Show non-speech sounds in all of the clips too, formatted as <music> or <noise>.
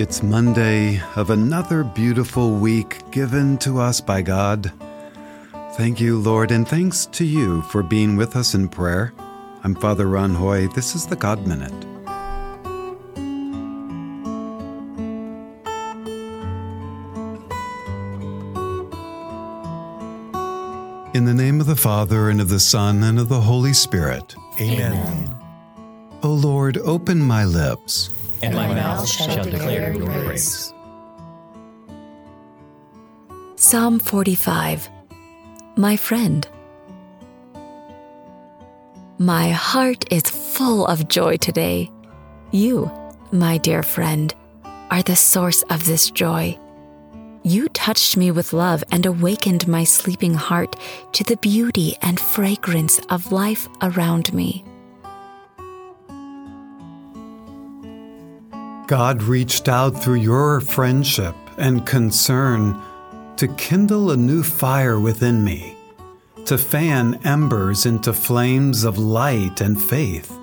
It's Monday of another beautiful week given to us by God. Thank you, Lord, and thanks to you for being with us in prayer. I'm Father Ron Hoy. This is the God Minute. In the name of the Father, and of the Son, and of the Holy Spirit. Amen. Amen. O Lord, open my lips, and my mouth shall declare your praise. Psalm 45 My friend. My heart is full of joy today. You, my dear friend, are the source of this joy. You touched me with love and awakened my sleeping heart to the beauty and fragrance of life around me. God reached out through your friendship and concern to kindle a new fire within me, to fan embers into flames of light and faith.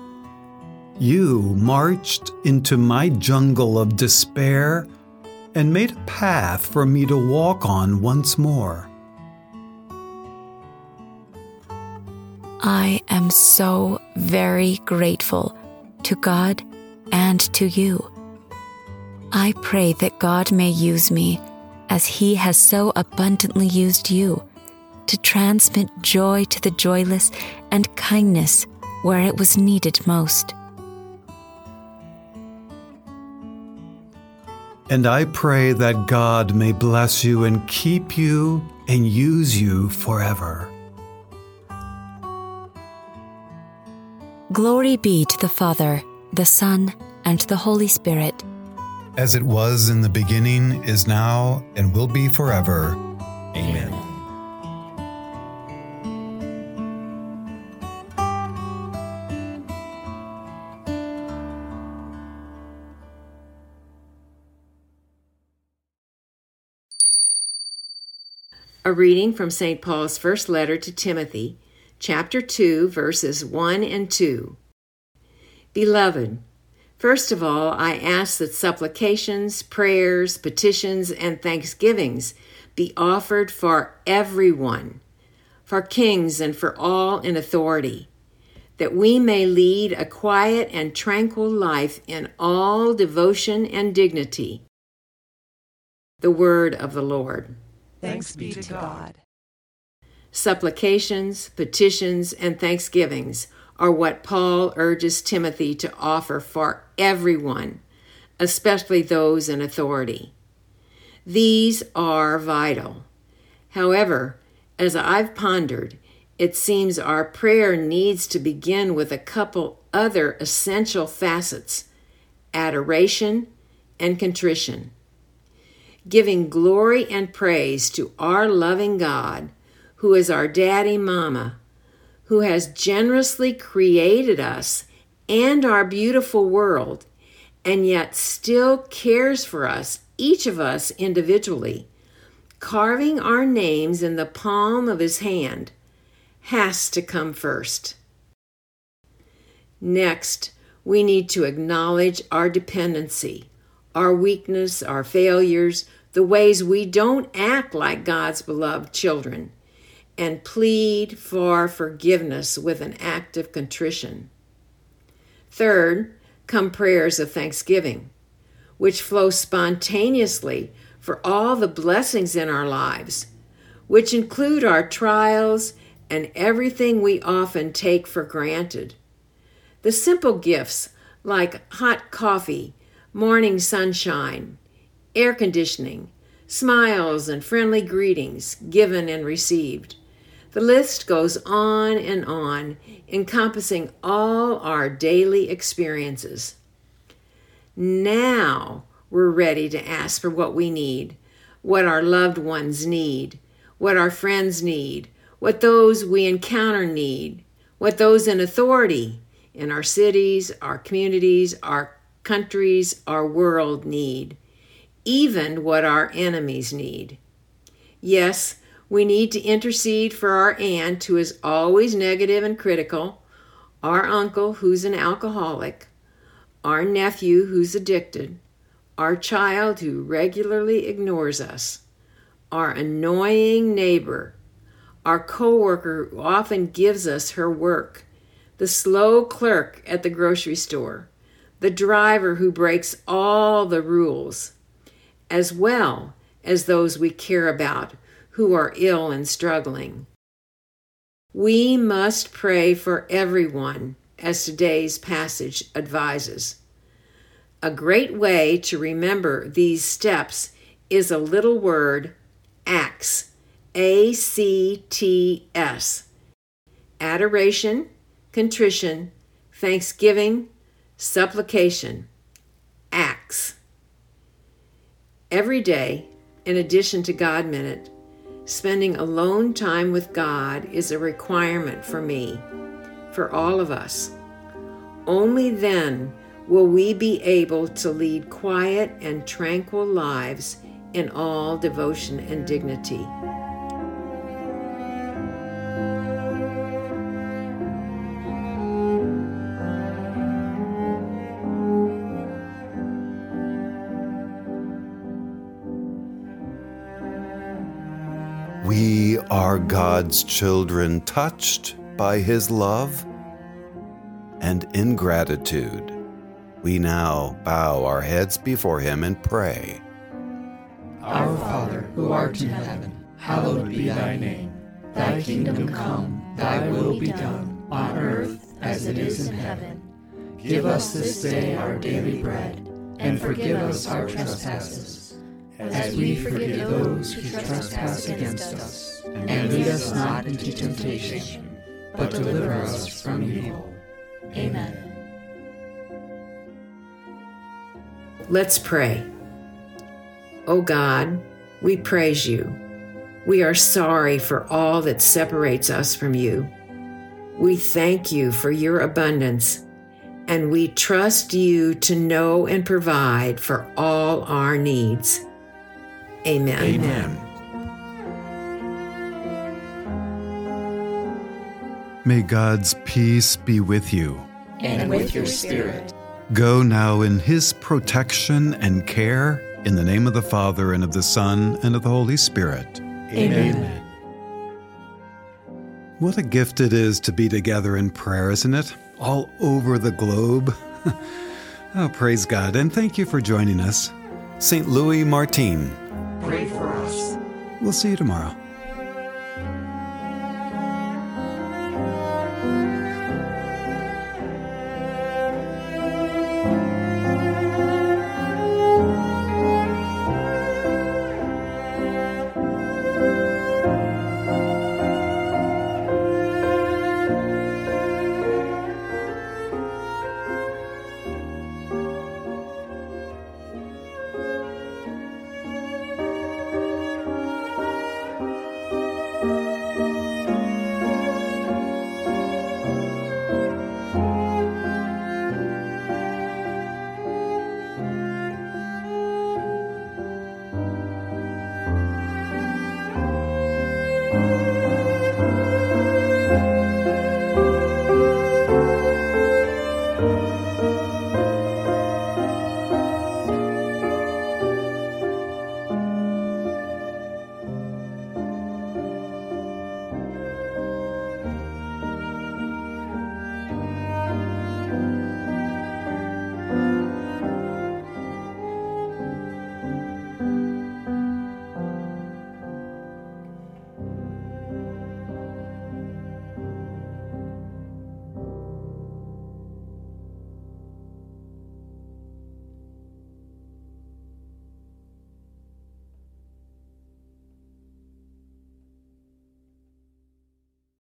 You marched into my jungle of despair and made a path for me to walk on once more. I am so very grateful to God and to you. I pray that God may use me as He has so abundantly used you to transmit joy to the joyless and kindness where it was needed most. And I pray that God may bless you and keep you and use you forever. Glory be to the Father, the Son, and the Holy Spirit. As it was in the beginning, is now, and will be forever. Amen. A reading from St. Paul's first letter to Timothy, chapter 2, verses 1 and 2. Beloved, first of all, I ask that supplications, prayers, petitions, and thanksgivings be offered for everyone, for kings and for all in authority, that we may lead a quiet and tranquil life in all devotion and dignity. The word of the Lord. Thanks be to God. Supplications, petitions, and thanksgivings are what Paul urges Timothy to offer for everyone, especially those in authority. These are vital. However, as I've pondered, it seems our prayer needs to begin with a couple other essential facets adoration and contrition giving glory and praise to our loving God, who is our daddy mama, who has generously created us and our beautiful world, and yet still cares for us, each of us individually, carving our names in the palm of his hand, has to come first. Next, we need to acknowledge our dependency, our weakness, our failures, the ways we don't act like God's beloved children, and plead for forgiveness with an act of contrition. Third, come prayers of thanksgiving, which flow spontaneously for all the blessings in our lives, which include our trials and everything we often take for granted. The simple gifts like hot coffee, morning sunshine, air conditioning, smiles, and friendly greetings given and received. The list goes on and on, encompassing all our daily experiences. Now we're ready to ask for what we need, what our loved ones need, what our friends need, what those we encounter need, what those in authority in our cities, our communities, our countries, our world need even what our enemies need. Yes, we need to intercede for our aunt who is always negative and critical, our uncle who's an alcoholic, our nephew who's addicted, our child who regularly ignores us, our annoying neighbor, our coworker who often gives us her work, the slow clerk at the grocery store, the driver who breaks all the rules, as well as those we care about who are ill and struggling. We must pray for everyone, as today's passage advises. A great way to remember these steps is a little word, ACTS. A C T S. Adoration, contrition, thanksgiving, supplication. ACTS. Every day, in addition to God Minute, spending alone time with God is a requirement for me, for all of us. Only then will we be able to lead quiet and tranquil lives in all devotion and dignity. We are God's children, touched by His love and in gratitude. We now bow our heads before Him and pray. Our Father, who art in heaven, hallowed be thy name. Thy kingdom come, thy will be done, on earth as it is in heaven. Give us this day our daily bread, and forgive us our trespasses, as we forgive those who trespass against us. And lead us not into temptation, but deliver us from evil. Amen. Let's pray. O God, we praise you. We are sorry for all that separates us from you. We thank you for your abundance, and we trust you to know and provide for all our needs. Amen. Amen. May God's peace be with you. And with your spirit. Go now in His protection and care in the name of the Father and of the Son and of the Holy Spirit. Amen. What a gift it is to be together in prayer, isn't it? All over the globe. <laughs> oh, praise God, and thank you for joining us. St. Louis Martin. Pray for us. We'll see you tomorrow.